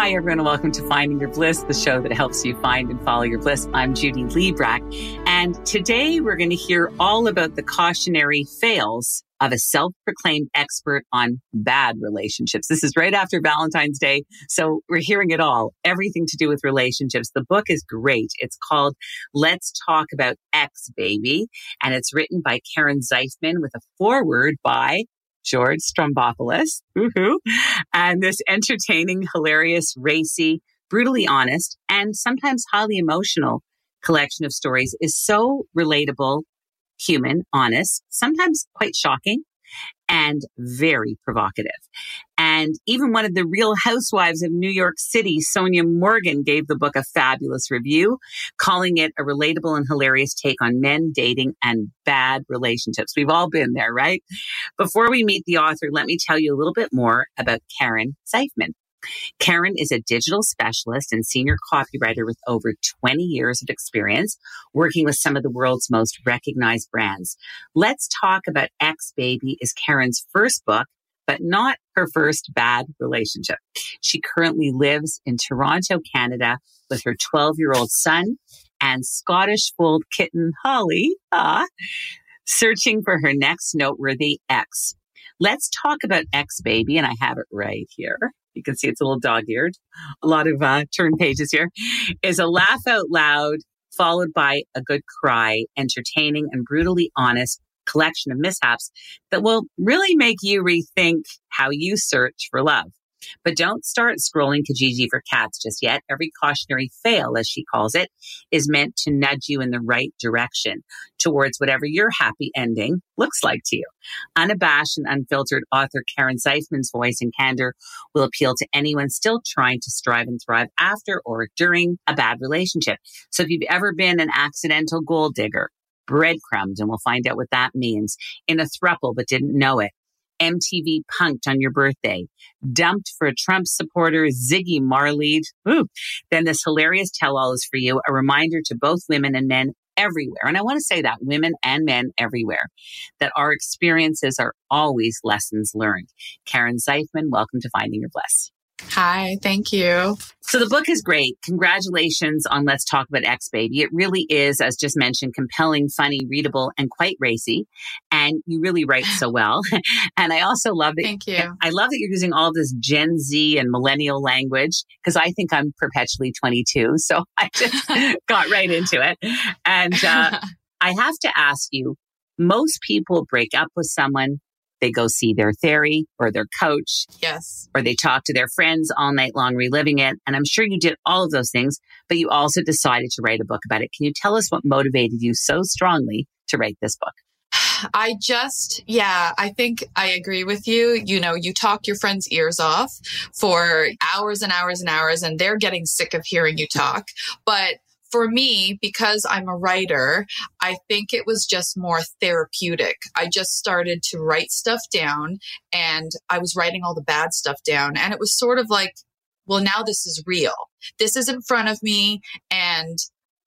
Hi, everyone, and welcome to Finding Your Bliss, the show that helps you find and follow your bliss. I'm Judy Liebrack, and today we're going to hear all about the cautionary fails of a self-proclaimed expert on bad relationships. This is right after Valentine's Day, so we're hearing it all, everything to do with relationships. The book is great. It's called Let's Talk About Ex Baby, and it's written by Karen Zeifman with a foreword by George Stroumboulopoulos, and this entertaining, hilarious, racy, brutally honest, and sometimes highly emotional collection of stories is so relatable, human, honest, sometimes quite shocking, and very provocative. And even one of the real housewives of New York City, Sonja Morgan, gave the book a fabulous review, calling it a relatable and hilarious take on men dating and bad relationships. We've all been there, right? Before we meet the author, let me tell you a little bit more about Karen Zeifman. Karen is a digital specialist and senior copywriter with over 20 years of experience working with some of the world's most recognized brands. Let's talk about Ex Baby is Karen's first book, but not her first bad relationship. She currently lives in Toronto, Canada with her 12 year old son and Scottish fold kitten Holly, ah, searching for her next noteworthy ex. Let's talk about Ex Baby, and I have it right here you can see it's a little dog eared, a lot of uh, turn pages here, is a laugh out loud followed by a good cry, entertaining and brutally honest collection of mishaps that will really make you rethink how you search for love. But don't start scrolling Kijiji for cats just yet. Every cautionary fail, as she calls it, is meant to nudge you in the right direction towards whatever your happy ending looks like to you. Unabashed and unfiltered author Karen Zeifman's voice and candor will appeal to anyone still trying to strive and thrive after or during a bad relationship. So if you've ever been an accidental gold digger, breadcrumbs, and we'll find out what that means, in a thruple but didn't know it, MTV punked on your birthday, dumped for a Trump supporter, Ziggy Marley. Ooh. Then this hilarious tell all is for you, a reminder to both women and men everywhere. And I want to say that women and men everywhere, that our experiences are always lessons learned. Karen Zeifman, welcome to Finding Your Bliss. Hi, thank you. So the book is great. Congratulations on Let's Talk About Ex Baby. It really is, as just mentioned, compelling, funny, readable, and quite racy. And you really write so well. and I also love that. Thank you. I love that you're using all this Gen Z and millennial language because I think I'm perpetually 22. So I just got right into it. And uh, I have to ask you, most people break up with someone they go see their theory or their coach. Yes. Or they talk to their friends all night long, reliving it. And I'm sure you did all of those things, but you also decided to write a book about it. Can you tell us what motivated you so strongly to write this book? I just, yeah, I think I agree with you. You know, you talk your friends' ears off for hours and hours and hours, and they're getting sick of hearing you talk. But for me, because I'm a writer, I think it was just more therapeutic. I just started to write stuff down and I was writing all the bad stuff down. And it was sort of like, well, now this is real. This is in front of me and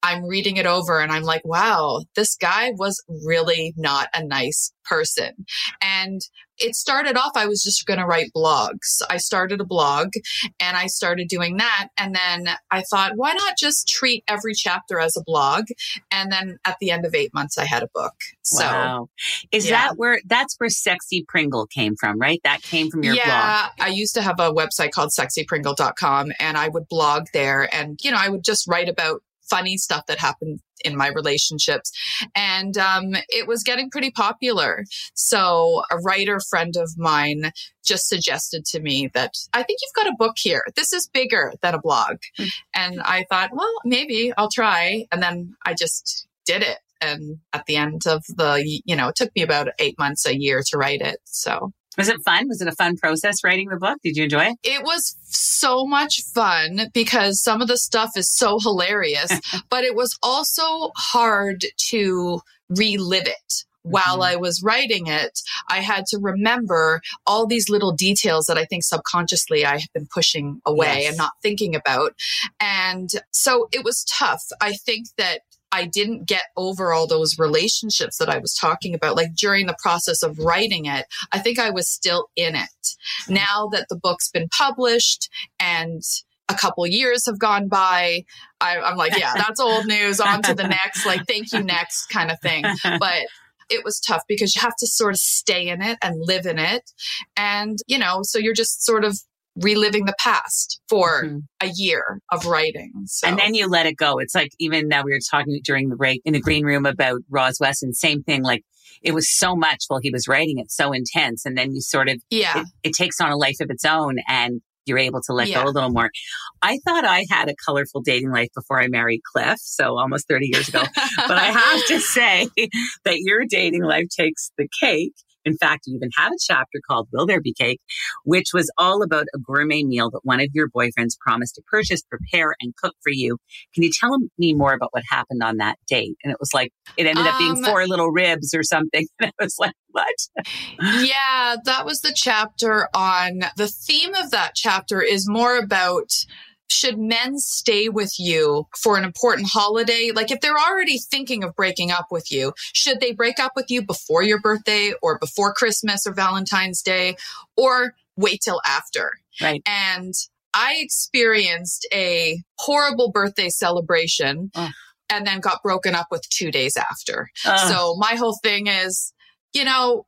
I'm reading it over and I'm like, wow, this guy was really not a nice person. And it started off, I was just going to write blogs. I started a blog and I started doing that. And then I thought, why not just treat every chapter as a blog? And then at the end of eight months, I had a book. So, wow. is yeah. that where that's where Sexy Pringle came from, right? That came from your blog. yeah, blog. I used to have a website called sexypringle.com and I would blog there and, you know, I would just write about funny stuff that happened in my relationships. And um, it was getting pretty popular. So a writer friend of mine just suggested to me that I think you've got a book here. This is bigger than a blog. Mm-hmm. And I thought, well, maybe I'll try. And then I just did it. And at the end of the, you know, it took me about eight months, a year to write it. So Was it fun? Was it a fun process writing the book? Did you enjoy it? It was so much fun because some of the stuff is so hilarious, but it was also hard to relive it while mm-hmm. I was writing it, I had to remember all these little details that I think subconsciously I have been pushing away yes. and not thinking about. And so it was tough. I think that I didn't get over all those relationships that I was talking about. Like during the process of writing it, I think I was still in it. Now that the book's been published and a couple years have gone by, I, am like, yeah, that's old news. On to the next, like, thank you, next kind of thing. But it was tough because you have to sort of stay in it and live in it. And, you know, so you're just sort of reliving the past for mm-hmm. a year of writing. So. And then you let it go. It's like even now we were talking during the break in the green room about Roz Weston, same thing. Like it was so much while he was writing it, so intense. And then you sort of, yeah, it, it takes on a life of its own and you're able to let yeah. go a little more. I thought I had a colorful dating life before I married Cliff, so almost 30 years ago. but I have to say that your dating life takes the cake in fact, you even have a chapter called Will There Be Cake, which was all about a gourmet meal that one of your boyfriends promised to purchase, prepare, and cook for you. Can you tell me more about what happened on that date? And it was like, it ended up being um, four little ribs or something. And I was like, what? yeah, that was the chapter on the theme of that chapter is more about should men stay with you for an important holiday? Like if they're already thinking of breaking up with you, should they break up with you before your birthday or before Christmas or Valentine's Day or wait till after? Right. And I experienced a horrible birthday celebration oh. and then got broken up with two days after. Uh. So my whole thing is, you know,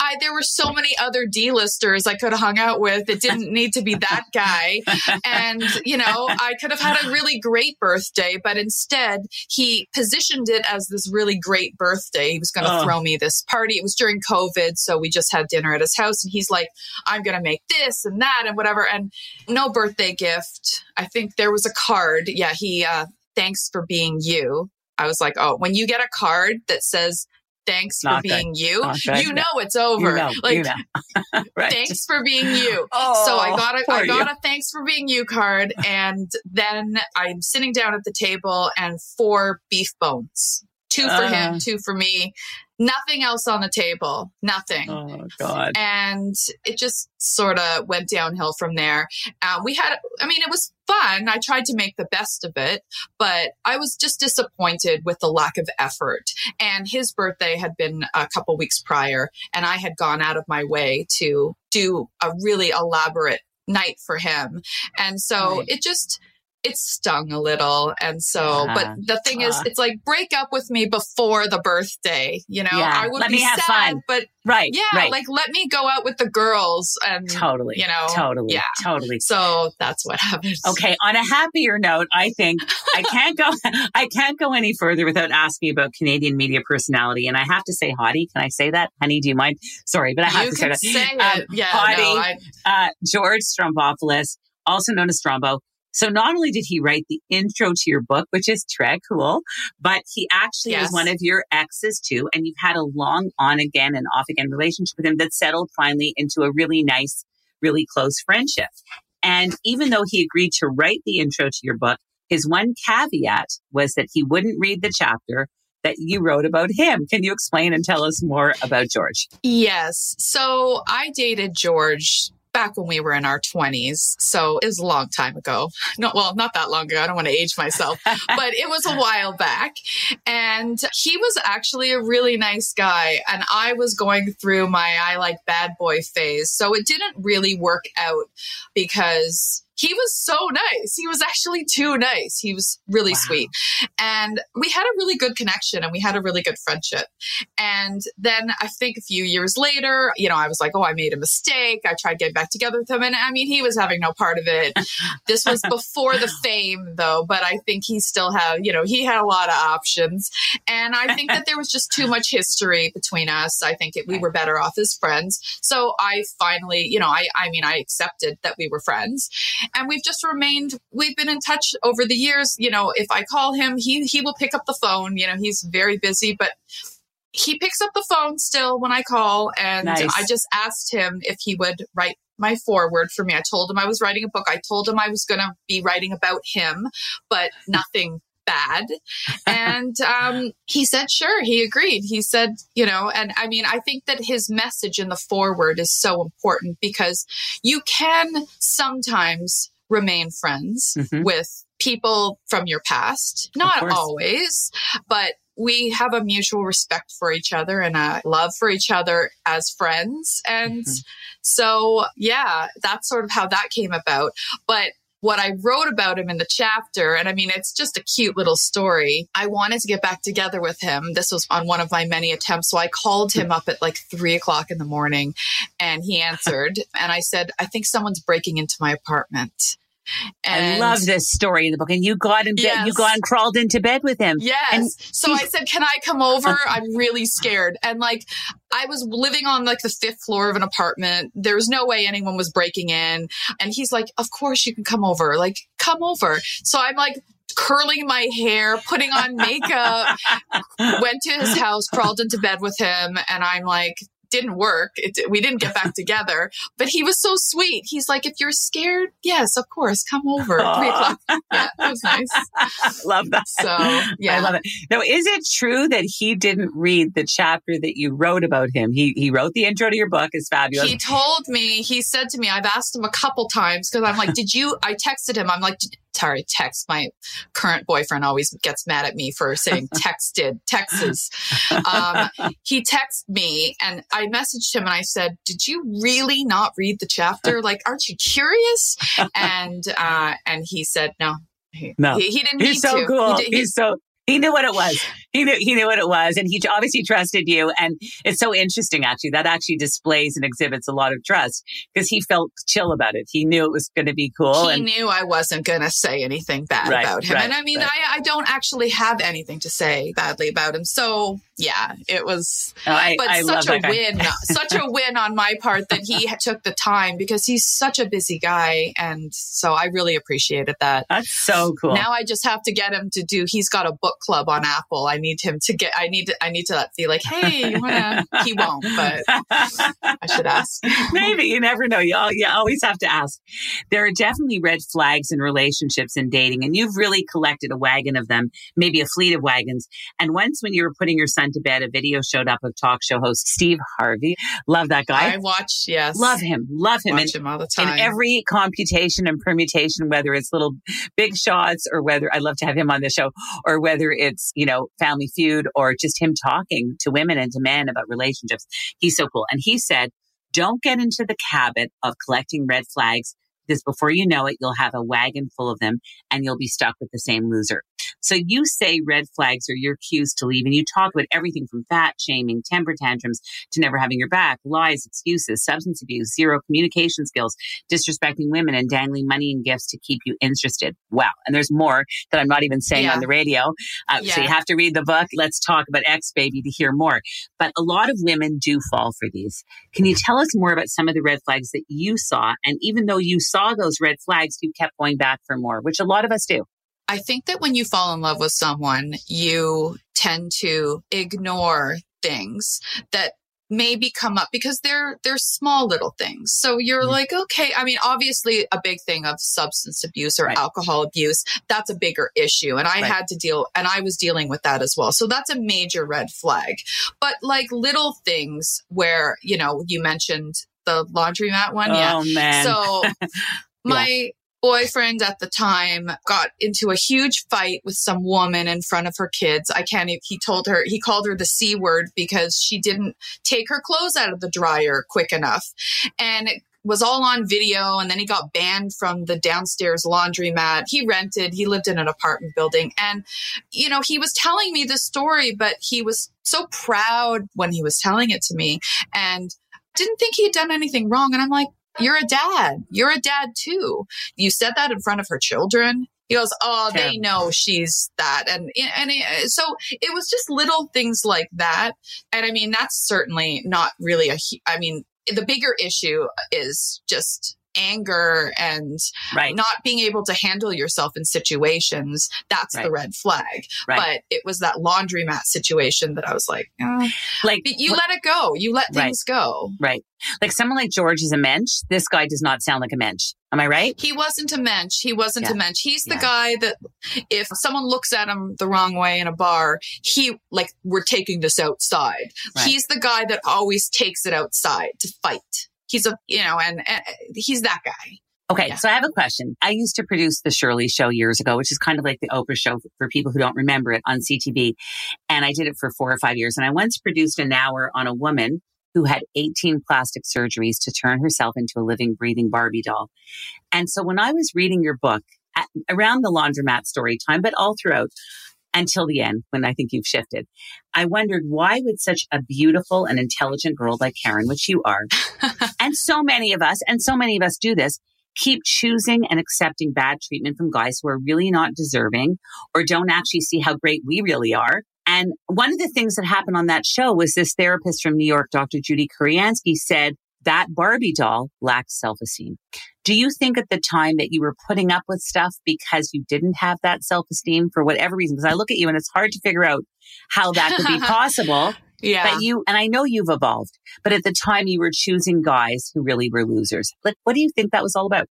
I there were so many other D-listers I could have hung out with. It didn't need to be that guy. And, you know, I could have had a really great birthday, but instead he positioned it as this really great birthday. He was going to oh. throw me this party. It was during COVID, so we just had dinner at his house and he's like, "I'm going to make this and that and whatever." And no birthday gift. I think there was a card. Yeah, he uh thanks for being you. I was like, "Oh, when you get a card that says thanks for being you, you know it's over. You know, like, you know. right. thanks for being you. Oh, so I got a, I got you. a thanks for being you card. And then I'm sitting down at the table and four beef bones, two for uh, him, two for me nothing else on the table, nothing. Oh God! And it just sort of went downhill from there. Uh, we had, I mean, it was fun. I tried to make the best of it, but I was just disappointed with the lack of effort. And his birthday had been a couple weeks prior, and I had gone out of my way to do a really elaborate night for him. And so right. it just it stung a little. And so, but the thing is, it's like break up with me before the birthday. You know, yeah, I would let be me have sad, fun. but right, yeah, right. like let me go out with the girls and totally, you know, totally, yeah, totally. So that's what happens. Okay. On a happier note, I think I can't go, I can't go any further without asking about Canadian media personality. And I have to say, Hottie, can I say that? Honey, do you mind? Sorry, but I have you to say that. Say um, yeah, Hottie, no, uh, George Stroumboulopoulos, also known as Strombo, so not only did he write the intro to your book, which is très cool, but he actually yes. was one of your exes too. And you've had a long on again and off again relationship with him that settled finally into a really nice, really close friendship. And even though he agreed to write the intro to your book, his one caveat was that he wouldn't read the chapter that you wrote about him. Can you explain and tell us more about George? Yes. So I dated George back when we were in our 20s. So it was a long time ago. No, well, not that long ago. I don't want to age myself, but it was a while back. And he was actually a really nice guy. And I was going through my I like bad boy phase. So it didn't really work out because he was so nice. He was actually too nice. He was really wow. sweet. And we had a really good connection and we had a really good friendship. And then I think a few years later, you know, I was like, oh, I made a mistake. I tried getting back together with him. And I mean, he was having no part of it. this was before the fame, though, but I think he still had, you know, he had a lot of options. And I think that there was just too much history between us. I think it, we were better off as friends. So I finally, you know, I, I mean, I accepted that we were friends and we've just remained we've been in touch over the years you know if i call him he he will pick up the phone you know he's very busy but he picks up the phone still when I call, and Nice. I just asked him if he would write my foreword for me. I told him I was writing a book. I told him I was going to be writing about him, but nothing bad. And um, he said, sure. He agreed. He said, you know, and I mean, I think that his message in the foreword is so important because you can sometimes remain friends Mhm. with people from your past. Not always, but we have a mutual respect for each other and a love for each other as friends. And Mhm. so, yeah, that's sort of how that came about. But what I wrote about him in the chapter, and I mean, it's just a cute little story. I wanted to get back together with him. This was on one of my many attempts. So I called him up at like three o'clock in the morning and he answered. and I said, I think someone's breaking into my apartment. I love this story in the book. And you got in bed, you got and crawled into bed with him. Yes. And so I said, Can I come over? I'm really scared. And like, I was living on like the fifth floor of an apartment. There was no way anyone was breaking in. And he's like, Of course you can come over. Like, come over. So I'm like, curling my hair, putting on makeup, went to his house, crawled into bed with him. And I'm like, didn't work. It, we didn't get back together, but he was so sweet. He's like, if you're scared, yes, of course, come over. at Three o'clock. Yeah, it was nice. love that. So, yeah. I love it. Now, is it true that he didn't read the chapter that you wrote about him? He he wrote the intro to your book. It's fabulous. He told me, he said to me, I've asked him a couple times because I'm like, did you? I texted him. I'm like, sorry, text. My current boyfriend always gets mad at me for saying texted, texts. Um, he texted me and I messaged him and I said, did you really not read the chapter? Like, aren't you curious? And, uh, and he said, no. He, No. he, he didn't He's need so to. cool. He did- he- He's so he knew what it was. He knew he knew what it was, and he obviously trusted you. And it's so interesting, actually. That actually displays and exhibits a lot of trust because he felt chill about it. He knew it was going to be cool. he and knew I wasn't going to say anything bad Right, about him. right, and I mean, right. I, I don't actually have anything to say badly about him. So, yeah, it was, Oh, I, but I such a win, such a win on my part that he took the time because he's such a busy guy. And so I really appreciated that. That's so cool. Now I just have to get him to do. He's got a book club on Apple. I need him to get. I need. To, I need to let be like, hey, you wanna? He won't, but I should ask. Maybe you never know. You, al- you always have to ask. There are definitely red flags in relationships and dating, and you've really collected a wagon of them, maybe a fleet of wagons. And once, when you were putting your son to bed, a video showed up of talk show host Steve Harvey. Love that guy. I watch. Yes, Love him. Love him. Watch And him all the time. in every computation and permutation, whether it's little big shots or whether I'd love to have him on the show, or whether it's, you know, Family Feud or just him talking to women and to men about relationships. He's so cool. And he said, don't get into the habit of collecting red flags because before you know it, you'll have a wagon full of them and you'll be stuck with the same loser. So you say red flags are your cues to leave and you talk about everything from fat shaming, temper tantrums to never having your back, lies, excuses, substance abuse, zero communication skills, disrespecting women and dangling money and gifts to keep you interested. Wow. And there's more that I'm not even saying Yeah. on the radio. Uh, So you have to read the book. Let's talk about Ex baby to hear more. But a lot of women do fall for these. Can you tell us more about some of the red flags that you saw? And even though you saw those red flags, you kept going back for more, which a lot of us do. I think that when you fall in love with someone, you tend to ignore things that maybe come up because they're they're small little things. So you're Mhm. like, okay, I mean, obviously a big thing of substance abuse or Right. alcohol abuse, that's a bigger issue. And I Right. had to deal and I was dealing with that as well. So that's a major red flag. But like little things where, you know, you mentioned the laundromat one. yeah. Oh man. So my boyfriend at the time got into a huge fight with some woman in front of her kids. I can't even, he told her, he called her the C word because she didn't take her clothes out of the dryer quick enough. And it was all on video. And then he got banned from the downstairs laundromat. He rented, he lived in an apartment building. And, you know, he was telling me this story, but he was so proud when he was telling it to me. And didn't think he had done anything wrong. And I'm like, you're a dad. You're a dad too. You said that in front of her children. He goes, oh, they know she's that, and and it, so it was just little things like that. And I mean, that's certainly not really a. I mean, the bigger issue is just anger and Right. not being able to handle yourself in situations, that's the red flag. Right. But it was that laundromat situation that I was like, oh. like But you let it go. You let Right. things go. right. Like someone like George is a mensch. This guy does not sound like a mensch. Am I right? He wasn't a mensch. He wasn't Yeah. a mensch. He's the Yeah. guy that if someone looks at him the wrong way in a bar, he like we're taking this outside. Right. He's the guy that always takes it outside to fight. He's a you know, and, and he's that guy. Okay, Yeah. so I have a question. I used to produce the Shirley show years ago, which is kind of like the Oprah show for people who don't remember it on CTV. And I did it for four or five years. And I once produced an hour on a woman who had 18 plastic surgeries to turn herself into a living, breathing Barbie doll. And so when I was reading your book at, around the laundromat story time, but all throughout until the end, when I think you've shifted, I wondered why would such a beautiful and intelligent girl like Karen, which you are, and so many of us, and so many of us do this, keep choosing and accepting bad treatment from guys who are really not deserving or don't actually see how great we really are. And one of the things that happened on that show was this therapist from New York, Dr. Judy Kuriansky, said that Barbie doll lacks self esteem. Do you think at the time that you were putting up with stuff because you didn't have that self esteem for whatever reason? Because I look at you and it's hard to figure out how that could be possible. Yeah. But you, and I know you've evolved, but at the time you were choosing guys who really were losers. Like, what do you think that was all about?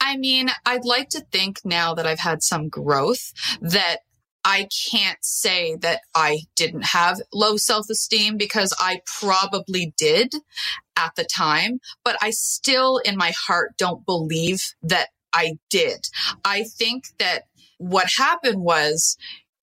I mean, I'd like to think now that I've had some growth that I can't say that I didn't have low self esteem because I probably did at the time, but I still in my heart don't believe that I did. I think that what happened was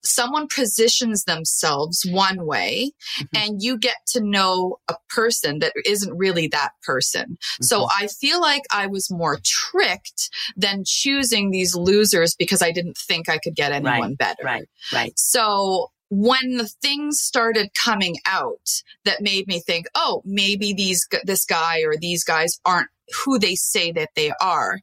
someone positions themselves one way Mhm. and you get to know a person that isn't really that person. So Mm-hmm. I feel like I was more tricked than choosing these losers because I didn't think I could get anyone better. Right, right. So when the things started coming out that made me think, oh, maybe these this guy or these guys aren't who they say that they are,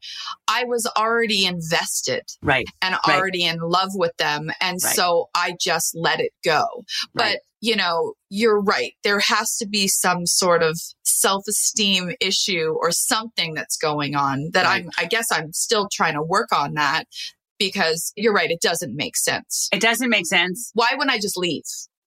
I was already invested Right. and Right. already in love with them. And Right. so I just let it go. But, Right. you know, you're right. There has to be some sort of self esteem issue or something that's going on that. I'm, I guess I'm still trying to work on that because you're right. It doesn't make sense. It doesn't make sense. Why wouldn't I just leave?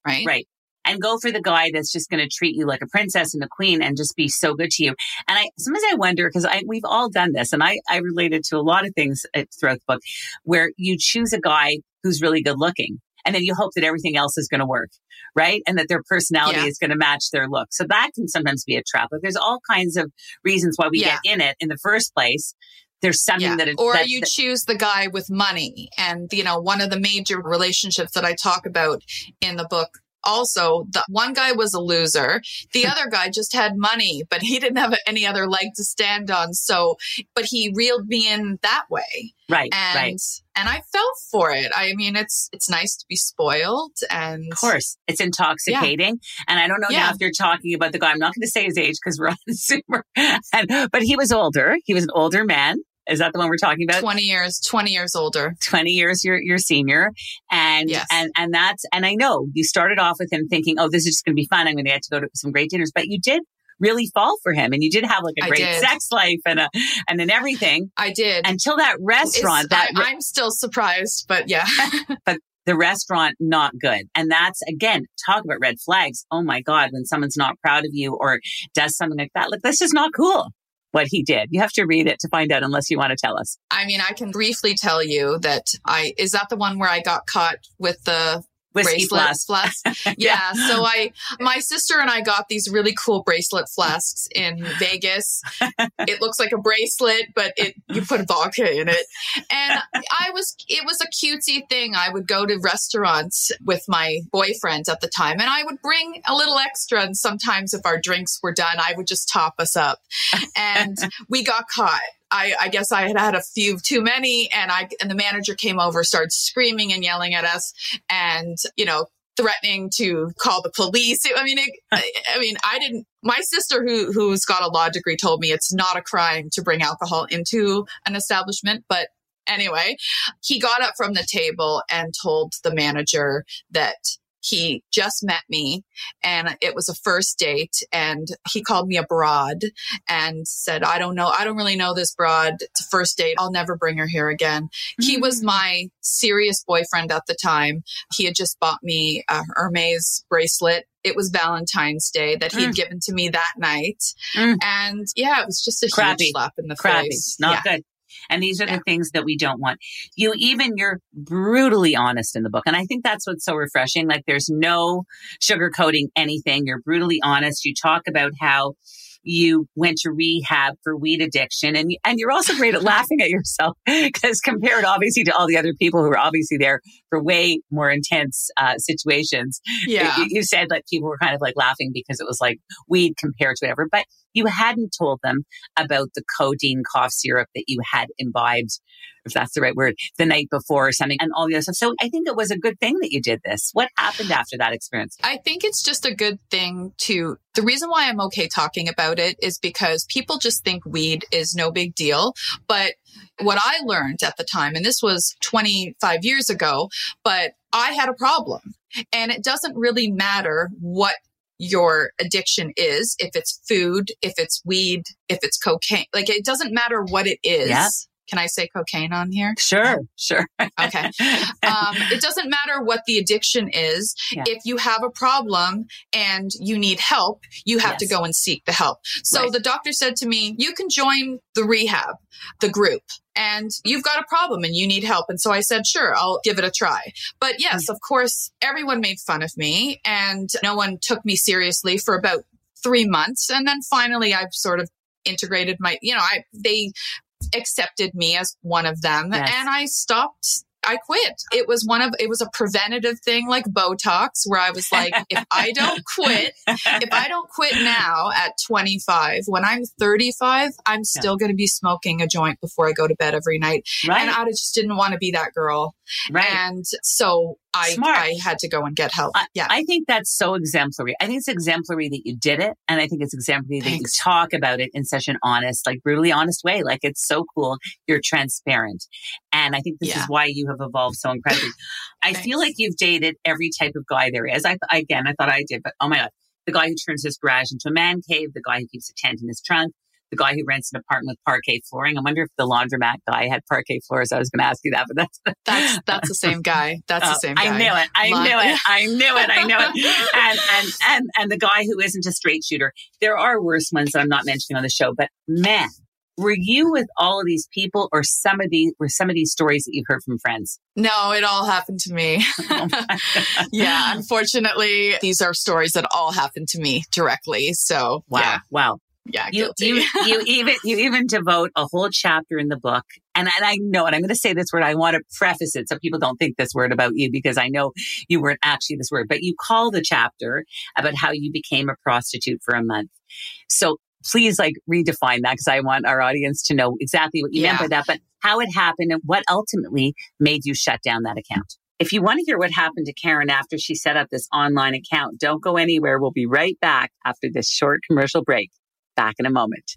Right. Right. And go for the guy that's just going to treat you like a princess and a queen and just be so good to you. And I sometimes I wonder because I we've all done this, and I I related to a lot of things uh, throughout the book where you choose a guy who's really good looking, and then you hope that everything else is going to work, right? And that their personality Yeah. is going to match their look. So that can sometimes be a trap. Like there's all kinds of reasons why we Yeah. get in it in the first place. There's something Yeah. that it, or you that- choose the guy with money. And, you know, one of the major relationships that I talk about in the book also, the one guy was a loser. The other guy just had money, but he didn't have any other leg to stand on. So, but he reeled me in that way. right, And, right. and I fell for it. I mean, it's, it's nice to be spoiled and Of course, it's intoxicating. And I don't know now if you're talking about the guy. I'm not going to say his age because we're on Zoomer. And, but he was older. He was an older man. Is that the one we're talking about? 20 years, 20 years older. 20 years your your senior and Yes. and and that's and I know you started off with him thinking oh this is just going to be fun I'm going to get to go to some great dinners but you did really fall for him and you did have like a I great did. sex life and a and then everything I did. until that restaurant It's- that I, I'm still surprised, but yeah. But the restaurant not good and that's again talk about red flags oh my god when someone's not proud of you or does something like that like this is not cool what he did. You have to read it to find out unless you want to tell us. I mean, I can briefly tell you that I is that the one where I got caught with the whiskey bracelet flasks. yeah. So I, my sister and I got these really cool bracelet flasks in Vegas. It looks like a bracelet, but it you put vodka in it, and I was it was a cutesy thing. I would go to restaurants with my boyfriends at the time, and I would bring a little extra. And sometimes, if our drinks were done, I would just top us up, and we got caught. I, I guess I had had a few too many, and I and the manager came over, started screaming and yelling at us, and you know threatening to call the police. I mean, it, I, I mean, I didn't. My sister, who who's got a law degree, told me it's not a crime to bring alcohol into an establishment, but. Anyway, he got up from the table and told the manager that he just met me and it was a first date and he called me a broad and said, I don't know. I don't really know this broad. It's a first date. I'll never bring her here again. Mm-hmm. He was mm. my serious boyfriend at the time. He had just bought me a Hermes bracelet it was Valentine's Day that he had mm. given to me that night. Mm. And yeah, it was just a Crappy. huge slap in the Crappy. face. Not yeah. good. And these are yeah. the things that we don't want. You even, you're brutally honest in the book. And I think that's what's so refreshing. Like there's no sugarcoating anything. You're brutally honest. You talk about how you went to rehab for weed addiction and and you're also great at laughing at yourself because compared obviously to all the other people who are obviously there for way more intense uh, situations yeah you, you, said like people were kind of like laughing because it was like weed compared to whatever but you hadn't told them about the codeine cough syrup that you had imbibed if that's the right word, the night before or something and all the other stuff. So I think it was a good thing that you did this. What happened after that experience? I think it's just a good thing to, the reason why I'm okay talking about it is because people just think weed is no big deal. But what I learned at the time, and this was 25 years ago, but I had a problem. And it doesn't really matter what your addiction is, if it's food, if it's weed, if it's cocaine. Like it doesn't matter what it is. Yeah. Can I say cocaine on here? Sure, sure. okay. Um, it doesn't matter what the addiction is. Yeah. If you have a problem and you need help, you have yes. to go and seek the help. So right. the doctor said to me, you can join the rehab, the group and you've got a problem and you need help. And so I said, sure, I'll give it a try. But yes, of course, everyone made fun of me and no one took me seriously for about three months. And then finally I've sort of integrated my, you know, I, they accepted me as one of them yes. and I stopped I quit. It was one of, it was a preventative thing like Botox where I was like, if I don't quit, if I don't quit now at 25, when I'm 35, I'm still yeah. going to be smoking a joint before I go to bed every night. Right. And I just didn't want to be that girl. Right. And so I, Smart. I had to go and get help. I, yeah. I think that's so exemplary. I think it's exemplary that you did it. And I think it's exemplary Thanks. that you talk about it in such an honest, like brutally honest way. Like it's so cool. You're transparent. And I think this yeah. is why you have evolved so incredibly. I feel like you've dated every type of guy there is. I, again, I thought I did, but oh my God. The guy who turns his garage into a man cave, the guy who keeps a tent in his trunk, the guy who rents an apartment with parquet flooring. I wonder if the laundromat guy had parquet floors. I was going to ask you that, but that's that's that's the same guy. That's the oh, same. Guy. I knew it. I knew it. I knew it. I knew it. And and and and the guy who isn't a straight shooter. There are worse ones that I'm not mentioning on the show, but man, were you with all of these people or some of these were some of these stories that you've heard from friends no it all happened to me oh yeah unfortunately these are stories that all happened to me directly so wow yeah. wow yeah, you, you, you even you even devote a whole chapter in the book, and, and I know, and I'm going to say this word. I want to preface it so people don't think this word about you because I know you weren't actually this word, but you call the chapter about how you became a prostitute for a month. So please, like redefine that because I want our audience to know exactly what you yeah. meant by that, but how it happened and what ultimately made you shut down that account. If you want to hear what happened to Karen after she set up this online account, don't go anywhere. We'll be right back after this short commercial break. Back in a moment.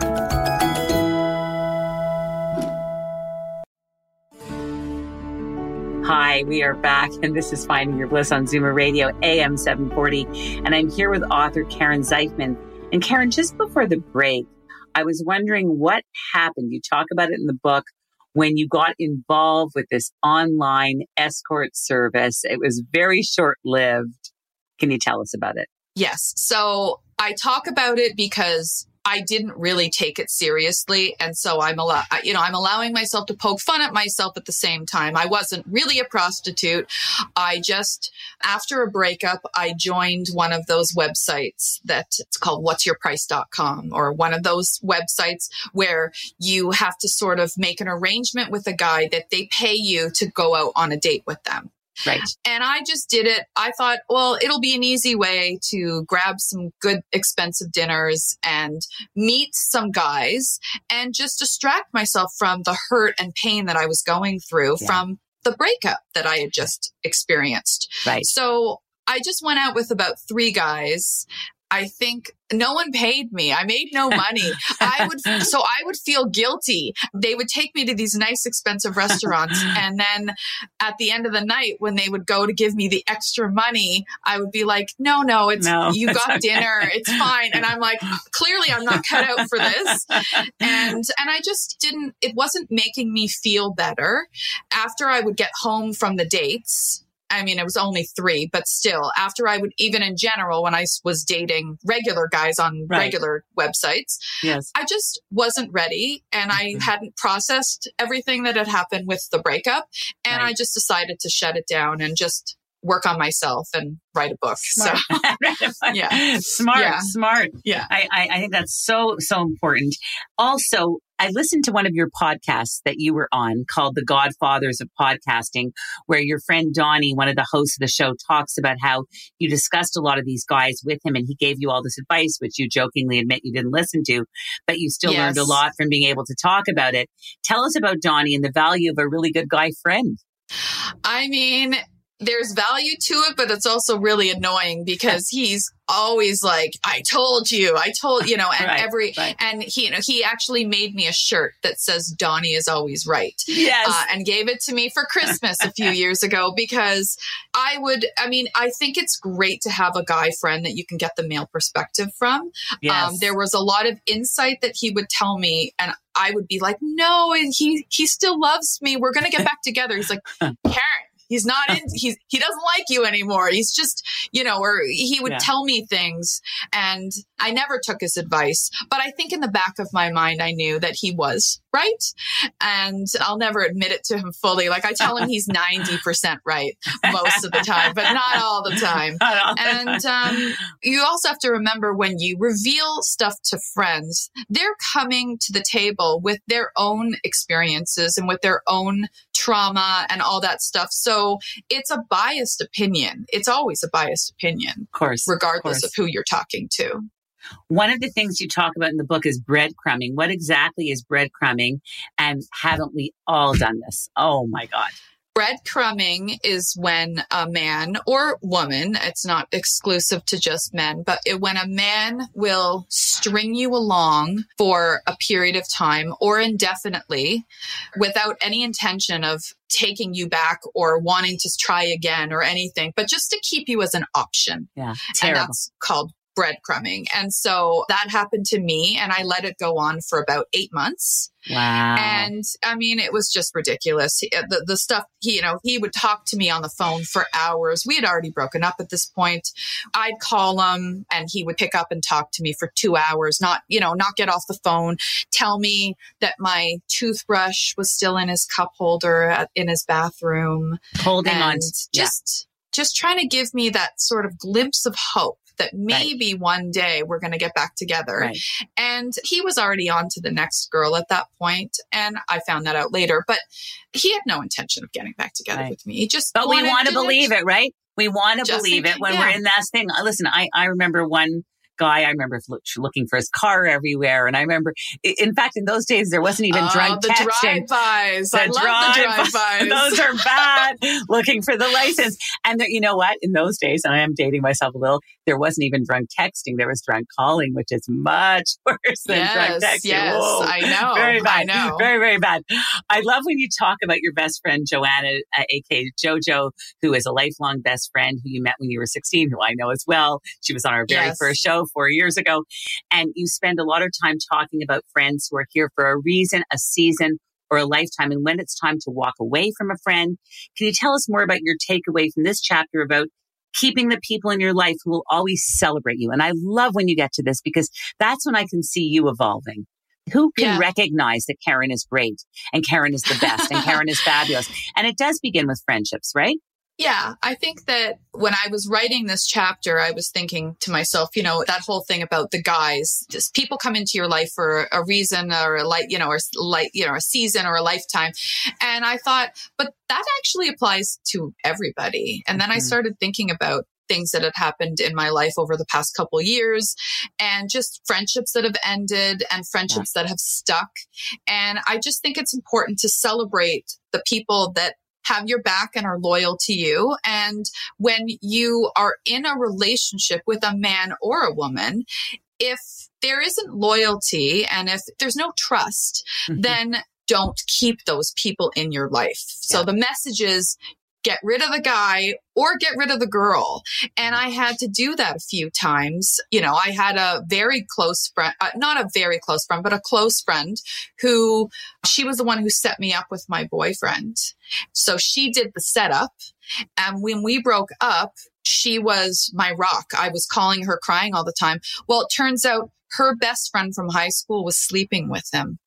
Hi, we are back, and this is Finding Your Bliss on Zoomer Radio, AM 740. And I'm here with author Karen Zeifman. And Karen, just before the break, I was wondering what happened. You talk about it in the book when you got involved with this online escort service. It was very short lived. Can you tell us about it? Yes. So I talk about it because I didn't really take it seriously. And so I'm allow, you know, I'm allowing myself to poke fun at myself at the same time. I wasn't really a prostitute. I just, after a breakup, I joined one of those websites that it's called what'syourprice.com or one of those websites where you have to sort of make an arrangement with a guy that they pay you to go out on a date with them. Right. And I just did it. I thought, well, it'll be an easy way to grab some good, expensive dinners and meet some guys and just distract myself from the hurt and pain that I was going through yeah. from the breakup that I had just experienced. Right. So I just went out with about three guys I think no one paid me. I made no money. I would, so I would feel guilty. They would take me to these nice, expensive restaurants. And then at the end of the night, when they would go to give me the extra money, I would be like, no, no, it's, no, you got okay. dinner. It's fine. And I'm like, clearly I'm not cut out for this. And, and I just didn't, it wasn't making me feel better. After I would get home from the dates, I mean, it was only three, but still, after I would, even in general, when I was dating regular guys on right. regular websites, yes. I just wasn't ready and I mm-hmm. hadn't processed everything that had happened with the breakup. And right. I just decided to shut it down and just work on myself and write a book. Smart. So, yeah, smart, yeah. smart. Yeah, I, I, I think that's so so important. Also, I listened to one of your podcasts that you were on called The Godfathers of Podcasting, where your friend Donnie, one of the hosts of the show, talks about how you discussed a lot of these guys with him and he gave you all this advice, which you jokingly admit you didn't listen to, but you still yes. learned a lot from being able to talk about it. Tell us about Donnie and the value of a really good guy friend. I mean, there's value to it, but it's also really annoying because he's always like, I told you, I told, you know, and right, every, right. and he, you know, he actually made me a shirt that says Donnie is always right. Yes. Uh, and gave it to me for Christmas a few years ago because I would, I mean, I think it's great to have a guy friend that you can get the male perspective from. Yes. Um, there was a lot of insight that he would tell me and I would be like, no, and he, he still loves me. We're going to get back together. He's like, Karen, He's not in, he's, he doesn't like you anymore. He's just, you know, or he would yeah. tell me things and I never took his advice. But I think in the back of my mind, I knew that he was right. And I'll never admit it to him fully. Like I tell him he's 90% right most of the time, but not all the time. And um, you also have to remember when you reveal stuff to friends, they're coming to the table with their own experiences and with their own trauma and all that stuff. So it's a biased opinion. It's always a biased opinion. Of course. Regardless of, course. of who you're talking to. One of the things you talk about in the book is breadcrumbing. What exactly is breadcrumbing? And haven't we all done this? Oh my God. Breadcrumbing is when a man or woman, it's not exclusive to just men, but it, when a man will string you along for a period of time or indefinitely without any intention of taking you back or wanting to try again or anything, but just to keep you as an option. Yeah. Terrible. And that's called breadcrumbing. And so that happened to me and I let it go on for about eight months. Wow. And I mean, it was just ridiculous. The, the stuff he, you know, he would talk to me on the phone for hours. We had already broken up at this point. I'd call him and he would pick up and talk to me for two hours, not, you know, not get off the phone, tell me that my toothbrush was still in his cup holder at, in his bathroom. Holding on. Just, yeah. just trying to give me that sort of glimpse of hope that maybe right. one day we're going to get back together. Right. And he was already on to the next girl at that point, and I found that out later. But he had no intention of getting back together right. with me. He just but we want to believe it, right? We want to believe it when yeah. we're in that thing. Uh, listen, I I remember one guy. I remember looking for his car everywhere. And I remember, in fact, in those days, there wasn't even ah, oh, drunk the texting. drive-bys. The I the drive-bys. those are bad. looking for the license. And there, you know what? In those days, and I am dating myself a little, there wasn't even drunk texting. There was drunk calling, which is much worse than yes, drunk texting. Yes, Whoa. I know. Very bad. I know. Very, very bad. I love when you talk about your best friend, Joanna, uh, aka JoJo, who is a lifelong best friend who you met when you were 16, who I know as well. She was on our very yes. first show four years ago. And you spend a lot of time talking about friends who are here for a reason, a season, or a lifetime. And when it's time to walk away from a friend, can you tell us more about your takeaway from this chapter about keeping the people in your life who will always celebrate you. And I love when you get to this because that's when I can see you evolving. Who can Yeah. recognize that Karen is great and Karen is the best and Karen is fabulous? And it does begin with friendships, right? Yeah, I think that when I was writing this chapter, I was thinking to myself, you know, that whole thing about the guys, just people come into your life for a reason or a light, you know, or light, you know, a season or a lifetime. And I thought, but that actually applies to everybody. And then I Mhm. started thinking about things that had happened in my life over the past couple years and just friendships that have ended and friendships that have stuck. And I just think it's important to celebrate the people that have your back and are loyal to you. And when you are in a relationship with a man or a woman, if there isn't loyalty and if there's no trust, Mhm. then don't keep those people in your life. So Yeah. the message is get rid of the guy or get rid of the girl. And I had to do that a few times. You know, I had a very close friend, uh, not a very close friend, but a close friend who she was the one who set me up with my boyfriend. So she did the setup. And when we broke up, she was my rock. I was calling her crying all the time. Well, it turns out her best friend from high school was sleeping with him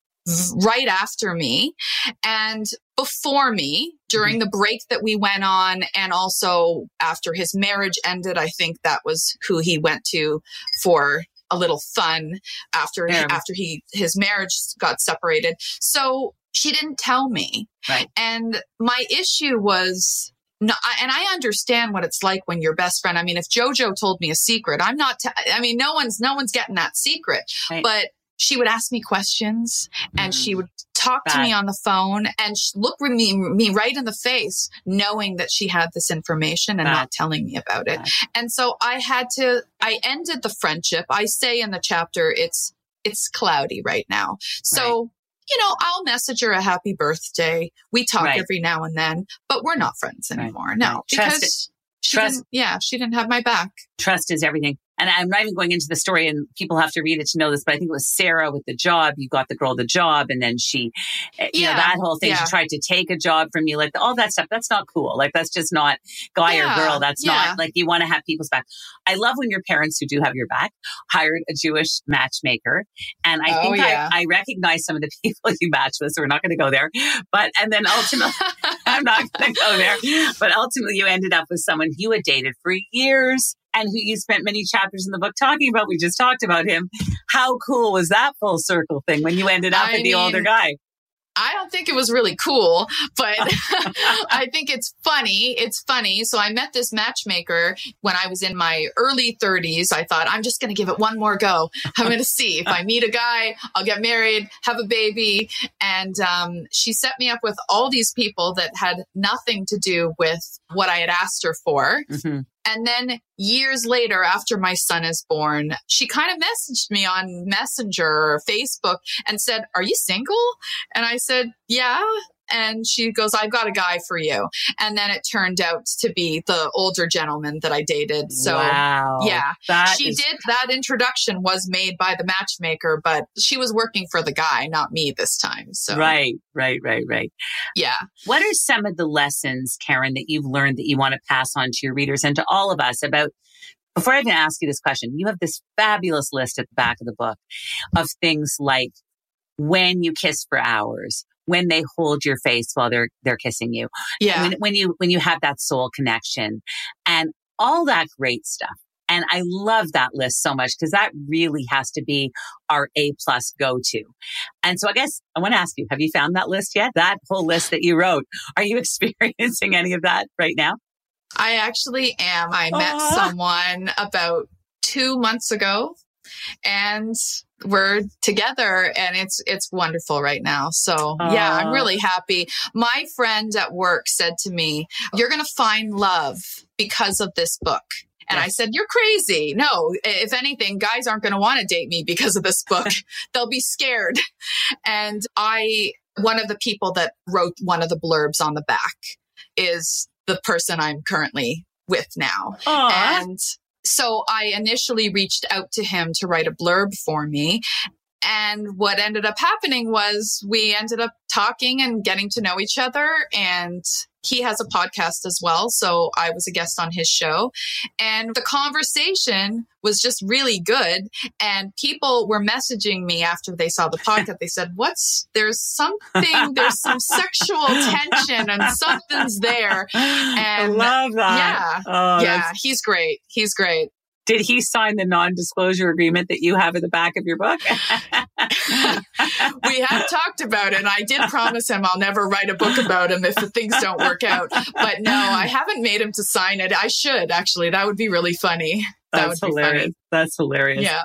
right after me and before me during the break that we went on and also after his marriage ended i think that was who he went to for a little fun after Yeah. after he his marriage got separated so she didn't tell me Right. and my issue was no, I- and I understand what it's like when your best friend. I mean, if JoJo told me a secret, I'm not. T- I mean, no one's no one's getting that secret. Right. But she would ask me questions, and Mhm. she would talk to me on the phone, and sh- look me me right in the face, knowing that she had this information and Bad. not telling me about it. Bad. And so I had to. I ended the friendship. I say in the chapter, it's it's cloudy right now. So. You know, I'll message her a happy birthday. We talk Right. every now and then, but we're not friends Right. anymore. No, Right. Trust because she Trust- yeah, she didn't have my back. trust is everything. And I'm not even going into the story and people have to read it to know this, but I think it was Sarah with the job. You got the girl the job and then she, eh, you know, that whole thing. yeah. She tried to take a job from you, like all that stuff. That's not cool. Like that's just not guy Yeah, or girl. That's yeah. not like you want to have people's back. I love when your parents who do have your back hired a Jewish matchmaker. And I Oh, think yeah. I, I recognize some of the people you match with, so we're not going to go there. But, and then ultimately, I'm not going to go there. But ultimately, you ended up with someone you had dated for years and who you spent many chapters in the book talking about. We just talked about him. How cool was that full circle thing when you ended up I with the older guy? I don't think it was really cool, but I think it's funny. It's funny. So I met this matchmaker when I was in my early 30s. I thought, I'm just going to give it one more go. I'm going to see if I meet a guy, I'll get married, have a baby. And um, she set me up with all these people that had nothing to do with what I had asked her for. Mhm. And then years later, after my son is born, she kind of messaged me on Messenger or Facebook and said, Are you single? And I said, Yeah. And she goes, I've got a guy for you. And then it turned out to be the older gentleman that I dated. So, wow. yeah, That she is- did. That introduction was made by the matchmaker, but she was working for the guy, not me this time. So, Right, right, right, right. yeah. What are some of the lessons, Karen, that you've learned that you want to pass on to your readers and to all of us about? Before I even ask you this question, you have this fabulous list at the back of the book of things like when you kiss for hours, when they hold your face while they're they're kissing you, Yeah. when, when you when you have that soul connection, and all that great stuff. And I love that list so much because that really has to be our A plus go to. And so I guess I want to ask you, have you found that list yet? That whole list that you wrote. Are you experiencing any of that right now? I actually am. I met someone about two months ago and we're together and it's it's wonderful right now. So yeah, I'm really happy. My friend at work said to me, You're gonna find love because of this book. And I said, You're crazy. No, if anything, guys aren't going to want to date me because of this book. They'll be scared. And I, one of the people that wrote one of the blurbs on the back is the person I'm currently with now. Aw. And so I initially reached out to him to write a blurb for me. And what ended up happening was we ended up talking and getting to know each other. And he has a podcast as well. So I was a guest on his show. And the conversation was just really good. And people were messaging me after they saw the podcast. They said, What's there's something, there's some sexual tension and something's there. And I love that. Yeah. Oh, yeah. He's great. He's great. Did he sign the non-disclosure agreement that you have at the back of your book? we have talked about it and I did promise him I'll never write a book about him if things don't work out. But no, I haven't made him to sign it. I should actually. That would be really funny. That That's would be hilarious. funny. That's hilarious. Yeah.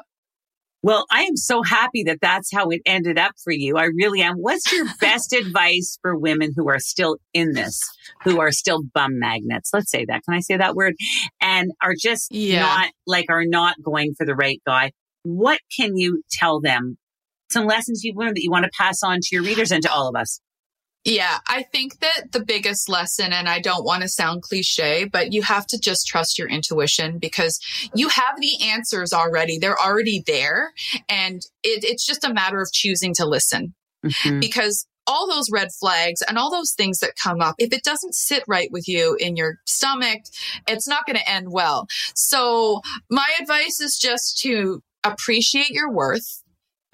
Well, I am so happy that that's how it ended up for you. I really am. What's your best advice for women who are still in this, who are still bum magnets? Let's say that. Can I say that word? And are just Yeah. not like are not going for the right guy. What can you tell them? Some lessons you've learned that you want to pass on to your readers and to all of us. Yeah, I think that the biggest lesson, and I don't want to sound cliche, but you have to just trust your intuition because you have the answers already. They're already there. And it, it's just a matter of choosing to listen Mhm. because all those red flags and all those things that come up, if it doesn't sit right with you in your stomach, it's not going to end well. So my advice is just to appreciate your worth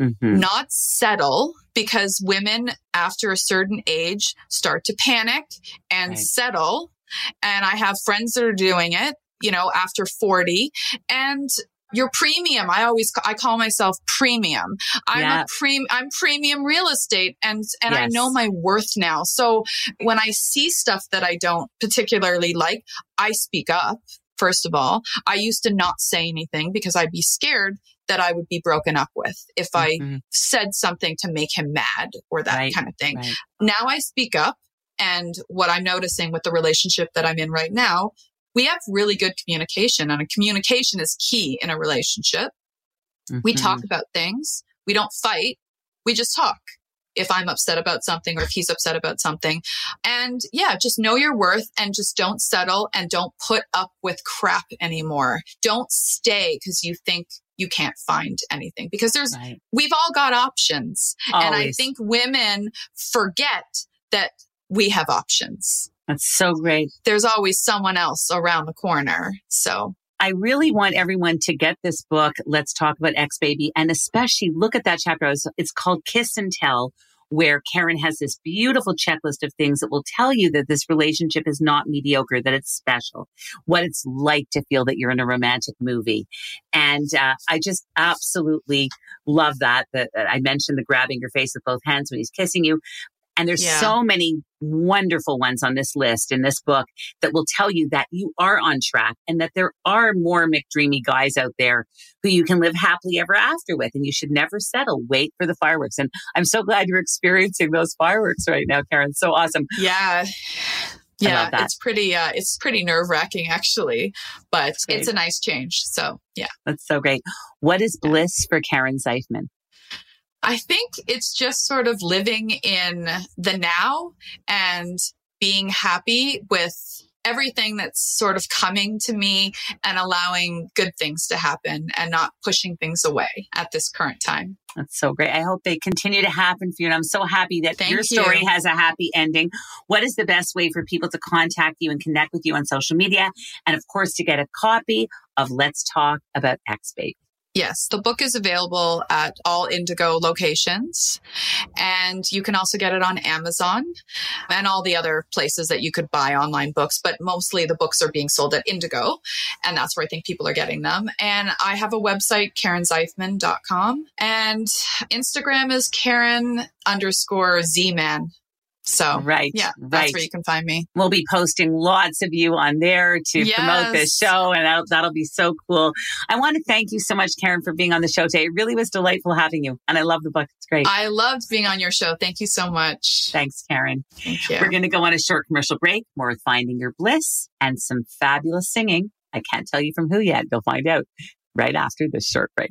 Mhm. not settle because women after a certain age start to panic and Right. settle. And I have friends that are doing it, you know, after 40 and your premium. I always, I call myself premium. I'm Yeah. a pre, I'm premium real estate and, and I know my worth now. So when I see stuff that I don't particularly like, I speak up. First of all, I used to not say anything because I'd be scared that I would be broken up with if I Mhm. said something to make him mad or that Right, kind of thing. Right. Now I speak up. And what I'm noticing with the relationship that I'm in right now, we have really good communication and communication is key in a relationship. We Mhm. talk about things. We don't fight. We just talk. If I'm upset about something or if he's upset about something. And yeah, just know your worth and just don't settle and don't put up with crap anymore. Don't stay because you think you can't find anything because there's, Right. we've all got options. And I think women forget that we have options. That's so great. There's always someone else around the corner. So I really want everyone to get this book. Let's talk about Ex Baby and especially look at that chapter. It's called Kiss and Tell, where Karen has this beautiful checklist of things that will tell you that this relationship is not mediocre, that it's special, what it's like to feel that you're in a romantic movie. And uh, I just absolutely love that, that. that I mentioned the grabbing your face with both hands when he's kissing you. And there's Yeah. so many wonderful ones on this list in this book that will tell you that you are on track and that there are more McDreamy guys out there who you can live happily ever after with. And you should never settle. Wait for the fireworks. And I'm so glad you're experiencing those fireworks right now, Karen. So awesome. yeah. Yeah, it's pretty uh it's pretty nerve wracking actually, but it's a nice change. So yeah. That's so great. What is bliss for Karen Zeifman? I think it's just sort of living in the now and being happy with everything that's sort of coming to me and allowing good things to happen and not pushing things away at this current time. That's so great. I hope they continue to happen for you. And I'm so happy that Thank your story you. has a happy ending. What is the best way for people to contact you and connect with you on social media? And of course, to get a copy of Let's Talk About Ex Baby. Yes, the book is available at all Indigo locations. And you can also get it on Amazon and all the other places that you could buy online books. But mostly the books are being sold at Indigo. And that's where I think people are getting them. And I have a website, KarenZeifman.com. And Instagram is Karen underscore Z-Man. So Right. yeah, right. that's where you can find me. We'll be posting lots of you on there to promote this show, and that'll, that'll be so cool. I want to thank you so much, Karen, for being on the show today. It really was delightful having you, and I love the book. It's great. I loved being on your show. Thank you so much. Thanks, Karen. Thank you. We're going to go on a short commercial break, more with Finding Your Bliss and some fabulous singing. I can't tell you from who yet. You'll find out right after this short break.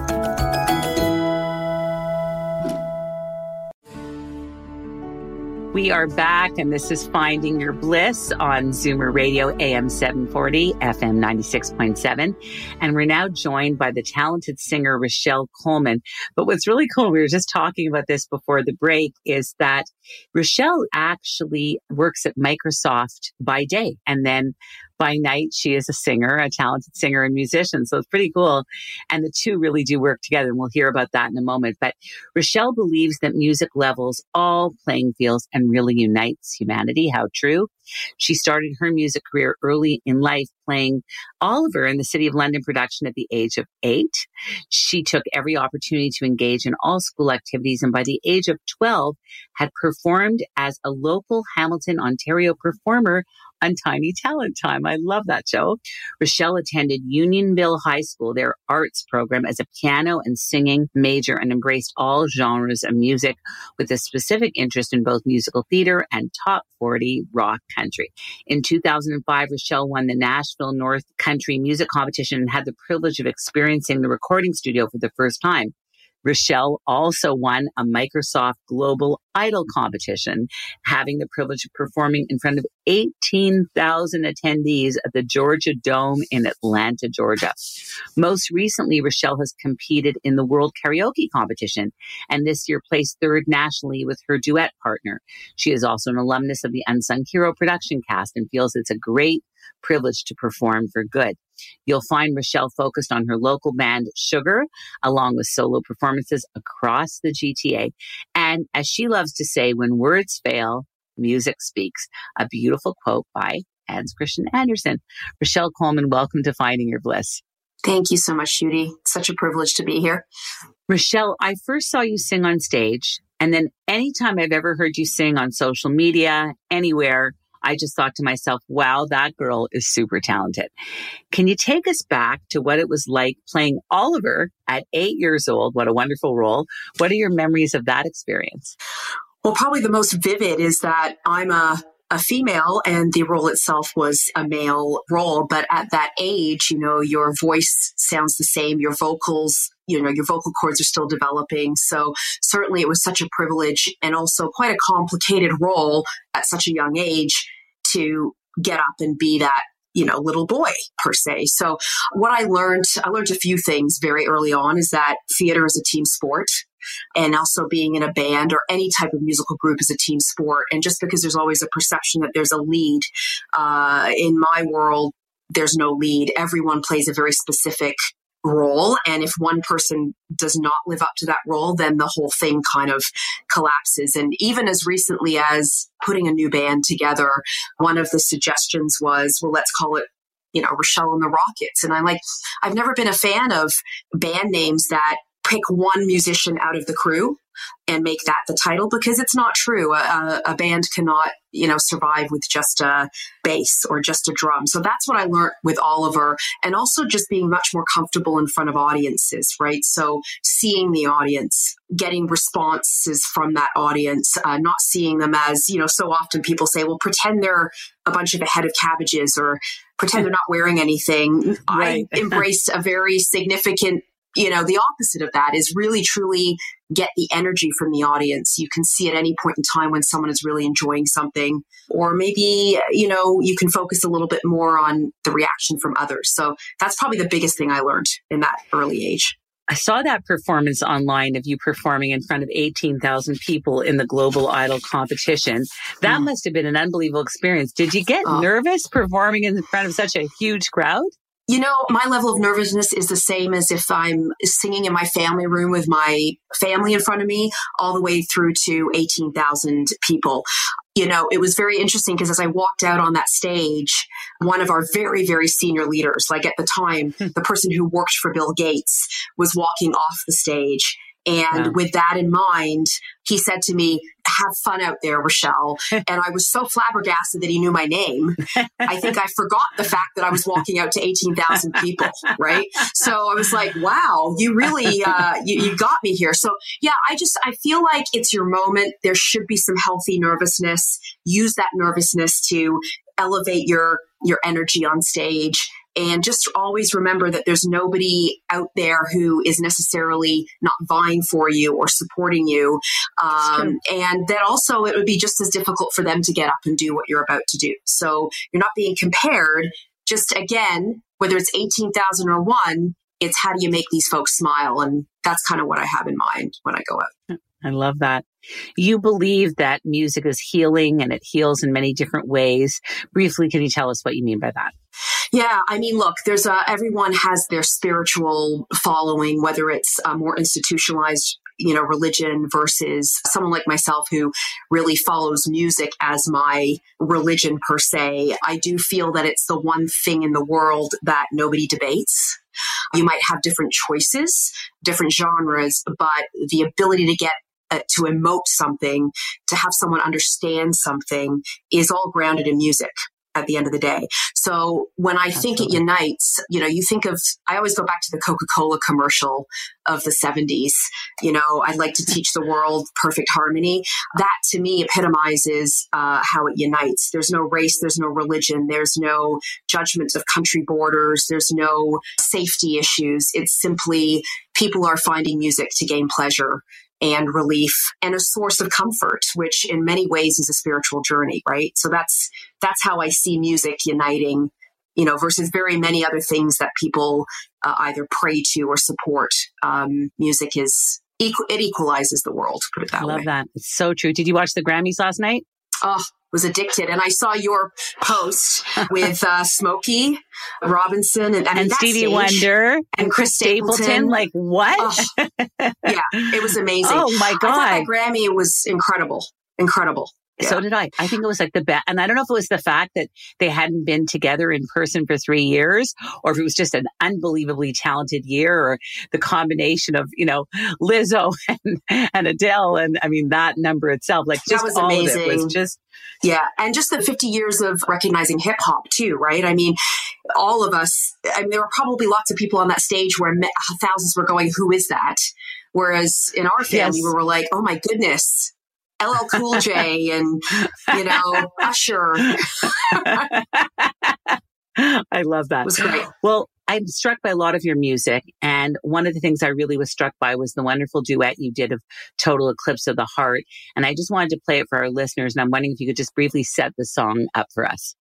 We are back, and this is Finding Your Bliss on Zoomer Radio AM 740, FM 96.7. And we're now joined by the talented singer Rochelle Coleman. But what's really cool, we were just talking about this before the break, is that Rochelle actually works at Microsoft by day and then by night, she is a singer, a talented singer and musician. So it's pretty cool. And the two really do work together. And we'll hear about that in a moment. But Rochelle believes that music levels all playing fields and really unites humanity. How true. She started her music career early in life playing Oliver in the City of London production at the age of eight. She took every opportunity to engage in all school activities and by the age of 12 had performed as a local Hamilton, Ontario performer on Tiny Talent Time. I love that show. Rochelle attended Unionville High School, their arts program as a piano and singing major and embraced all genres of music with a specific interest in both musical theater and top 40 rock country. In 2005, Rochelle won the Nashville North Country Music Competition and had the privilege of experiencing the recording studio for the first time. Rochelle also won a Microsoft Global Idol competition, having the privilege of performing in front of 18,000 attendees at the Georgia Dome in Atlanta, Georgia. Most recently, Rochelle has competed in the World Karaoke Competition and this year placed third nationally with her duet partner. She is also an alumnus of the Unsung Hero production cast and feels it's a great privilege to perform for good. You'll find Rochelle focused on her local band Sugar, along with solo performances across the GTA. And as she loves to say, when words fail, music speaks. A beautiful quote by Hans Christian Andersen. Rochelle Coleman, welcome to Finding Your Bliss. Thank you so much, Judy. Such a privilege to be here. Rochelle, I first saw you sing on stage, and then anytime I've ever heard you sing on social media, anywhere, I just thought to myself, wow, that girl is super talented. Can you take us back to what it was like playing Oliver at eight years old? What a wonderful role. What are your memories of that experience? Well, probably the most vivid is that I'm a a female and the role itself was a male role. But at that age, you know, your voice sounds the same, your vocals, you know, your vocal cords are still developing. So certainly it was such a privilege and also quite a complicated role at such a young age to get up and be that you know little boy per se. So what i learned i learned a few things very early on is that theater is a team sport and also being in a band or any type of musical group is a team sport. And just because there's always a perception that there's a lead uh, in my world there's no lead. Everyone plays a very specific role. And if one person does not live up to that role, then the whole thing kind of collapses. And even as recently as putting a new band together, one of the suggestions was, well, let's call it you know, Rochelle and the Rockets. And I'm like, I've never been a fan of band names that pick one musician out of the crew and make that the title because it's not true. A, a, band cannot, you know, survive with just a bass or just a drum. So that's what I learned with Oliver and also just being much more comfortable in front of audiences, right? So seeing the audience, getting responses from that audience, uh, not seeing them as, you know, so often people say, well, pretend they're a bunch of a head of cabbages or pretend they're not wearing anything. Right. I embraced a very significant you know, the opposite of that is really truly get the energy from the audience. You can see at any point in time when someone is really enjoying something, or maybe, you know, you can focus a little bit more on the reaction from others. So that's probably the biggest thing I learned in that early age. I saw that performance online of you performing in front of 18,000 people in the Global Idol competition. That mm. must have been an unbelievable experience. Did you get oh. nervous performing in front of such a huge crowd? You know, my level of nervousness is the same as if I'm singing in my family room with my family in front of me, all the way through to 18,000 people. you know, it was very interesting because as I walked out on that stage, one of our very, very senior leaders, like at the time, hmm. the person who worked for Bill Gates, was walking off the stage. And wow. with that in mind, he said to me, have fun out there, Rochelle. and I was so flabbergasted that he knew my name. I think I forgot the fact that I was walking out to 18,000 people, right? So I was like, wow, you really, uh, you, you got me here. So yeah, I just, I feel like it's your moment. There should be some healthy nervousness. Use that nervousness to elevate your, your energy on stage and just always remember that there's nobody out there who is necessarily not vying for you or supporting you. Um, and that also it would be just as difficult for them to get up and do what you're about to do. So you're not being compared. Just again, whether it's 18,000 or one, it's how do you make these folks smile? And that's kind of what I have in mind when I go out. I love that. You believe that music is healing and it heals in many different ways. Briefly, can you tell us what you mean by that? Yeah, I mean, look, there's a, everyone has their spiritual following, whether it's a more institutionalized you know religion versus someone like myself who really follows music as my religion per se. I do feel that it's the one thing in the world that nobody debates. You might have different choices different genres but the ability to get uh, to emote something, to have someone understand something is all grounded in music at the end of the day. So when I Absolutely. think it unites, you know, you think of, I always go back to the Coca Cola commercial of the 70s. You know, I'd like to teach the world perfect harmony. That to me epitomizes uh, how it unites. There's no race, there's no religion, there's no judgments of country borders, there's no safety issues. It's simply people are finding music to gain pleasure and relief and a source of comfort, which in many ways is a spiritual journey, right? So that's that's how I see music uniting, you know, versus very many other things that people uh, either pray to or support. Um, music is equal; it equalizes the world. Put it that I love way. that. It's so true. Did you watch the Grammys last night? Oh, was addicted. And I saw your post with uh, Smokey Robinson and, and Stevie Wonder and Chris Stapleton. Stapleton. Like what? Oh, yeah, it was amazing. Oh my god! I that Grammy was incredible, incredible. Yeah. So did I. I think it was like the best. And I don't know if it was the fact that they hadn't been together in person for three years or if it was just an unbelievably talented year or the combination of, you know, Lizzo and, and Adele. And I mean, that number itself, like just that was all amazing. of it was just. Yeah. And just the 50 years of recognizing hip hop too, right? I mean, all of us, I mean, there were probably lots of people on that stage where thousands were going, who is that? Whereas in our family, yes. we were like, oh my goodness, LL Cool J and, you know, Usher. I love that. It was great. Well, I'm struck by a lot of your music. And one of the things I really was struck by was the wonderful duet you did of Total Eclipse of the Heart. And I just wanted to play it for our listeners. And I'm wondering if you could just briefly set the song up for us.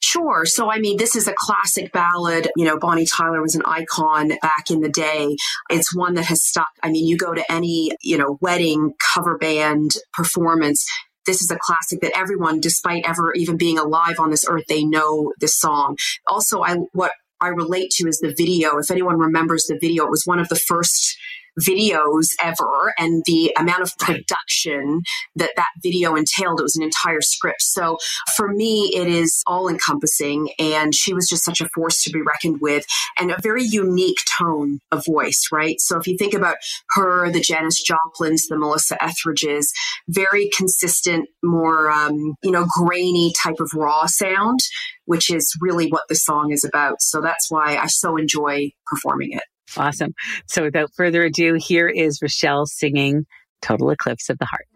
Sure. So, I mean, this is a classic ballad. You know, Bonnie Tyler was an icon back in the day. It's one that has stuck. I mean, you go to any, you know, wedding cover band performance, this is a classic that everyone, despite ever even being alive on this earth, they know this song. Also, I, what I relate to is the video. If anyone remembers the video, it was one of the first videos ever and the amount of production that that video entailed. It was an entire script. So for me, it is all encompassing. And she was just such a force to be reckoned with and a very unique tone of voice, right? So if you think about her, the Janis Joplins, the Melissa Etheridges, very consistent, more, um, you know, grainy type of raw sound, which is really what the song is about. So that's why I so enjoy performing it. Awesome. So without further ado, here is Rochelle singing Total Eclipse of the Heart.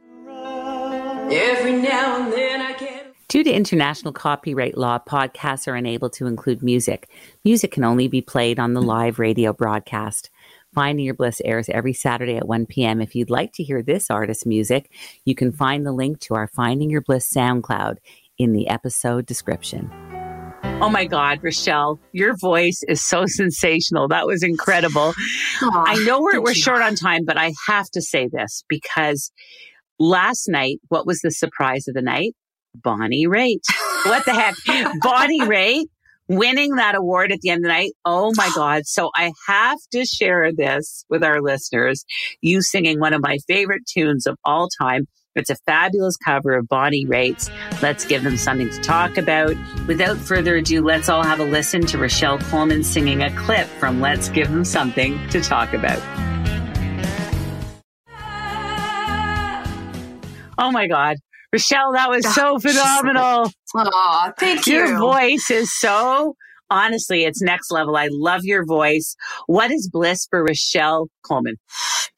Every now and then I can. Due to international copyright law, podcasts are unable to include music. Music can only be played on the live radio broadcast. Finding Your Bliss airs every Saturday at 1 p.m. If you'd like to hear this artist's music, you can find the link to our Finding Your Bliss SoundCloud in the episode description. Oh my God, Rochelle, your voice is so sensational. That was incredible. I know we're, we're short on time, but I have to say this because last night, what was the surprise of the night? Bonnie Raitt. What the heck? Bonnie Raitt winning that award at the end of the night. Oh my God. So I have to share this with our listeners. You singing one of my favorite tunes of all time, It's a fabulous cover of Bonnie Raitt's Let's Give Them Something to Talk About. Without further ado, let's all have a listen to Rochelle Coleman singing a clip from Let's Give Them Something to Talk About. Oh my God. Rochelle, that was ah, so phenomenal. Oh, thank you. Your voice is so honestly, it's next level. I love your voice. What is bliss for Rochelle Coleman?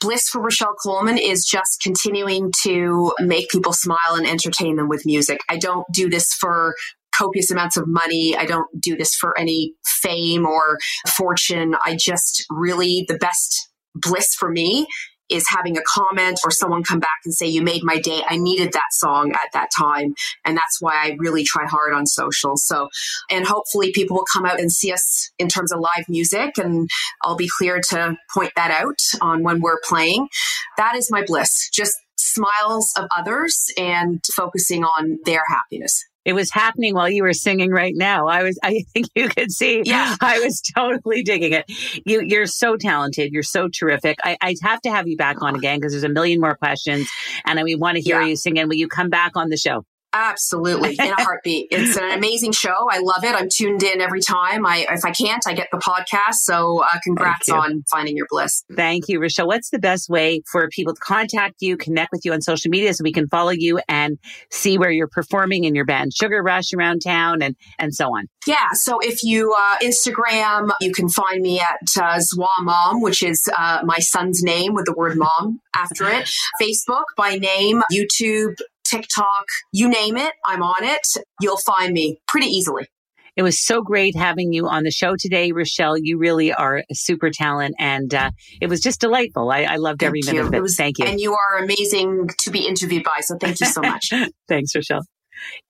Bliss for Rochelle Coleman is just continuing to make people smile and entertain them with music. I don't do this for copious amounts of money. I don't do this for any fame or fortune. I just really, the best bliss for me is having a comment or someone come back and say, You made my day. I needed that song at that time. And that's why I really try hard on social. So, and hopefully people will come out and see us in terms of live music. And I'll be clear to point that out on when we're playing. That is my bliss. Just smiles of others and focusing on their happiness it was happening while you were singing right now. I was, I think you could see, yeah. I was totally digging it. You, you're so talented. You're so terrific. I, I'd have to have you back on again because there's a million more questions and we want to hear yeah. you sing. And will you come back on the show? Absolutely, in a heartbeat. It's an amazing show. I love it. I'm tuned in every time. I if I can't, I get the podcast. So, uh, congrats on finding your bliss. Thank you, Rochelle. What's the best way for people to contact you, connect with you on social media, so we can follow you and see where you're performing in your band Sugar Rush around town and and so on? Yeah. So if you uh, Instagram, you can find me at uh, Zwa Mom, which is uh, my son's name with the word mom after it. Facebook by name, YouTube, TikTok, you name it, I'm on it. You'll find me pretty easily. It was so great having you on the show today, Rochelle. You really are a super talent, and uh, it was just delightful. I, I loved every thank minute you. of it. it was, thank you. And you are amazing to be interviewed by. So thank you so much. Thanks, Rochelle.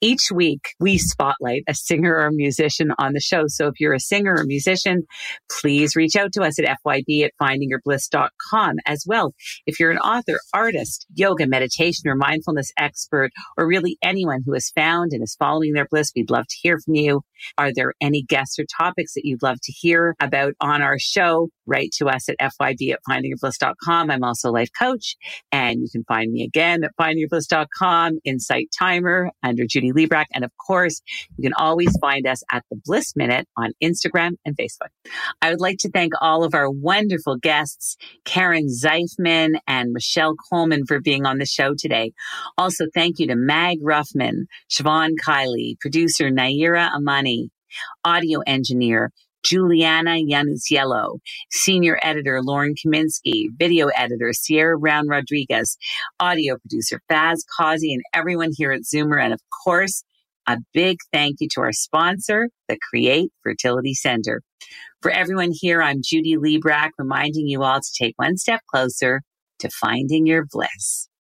Each week, we spotlight a singer or musician on the show. So if you're a singer or musician, please reach out to us at FYB at findingyourbliss.com as well. If you're an author, artist, yoga, meditation, or mindfulness expert, or really anyone who has found and is following their bliss, we'd love to hear from you. Are there any guests or topics that you'd love to hear about on our show? Write to us at FYB at findingyourbliss.com. I'm also a life coach and you can find me again at findingyourbliss.com, Insight Timer under Judy Librach. And of course, you can always find us at the Bliss Minute on Instagram and Facebook. I would like to thank all of our wonderful guests, Karen Zeifman and Michelle Coleman for being on the show today. Also, thank you to Mag Ruffman, Siobhan Kiley, producer Naira Amani, audio engineer Juliana Yanuziello, senior editor Lauren Kaminsky, video editor Sierra Brown Rodriguez, audio producer Faz Causey, and everyone here at Zoomer. And of course, a big thank you to our sponsor, the Create Fertility Center. For everyone here, I'm Judy Librach, reminding you all to take one step closer to finding your bliss.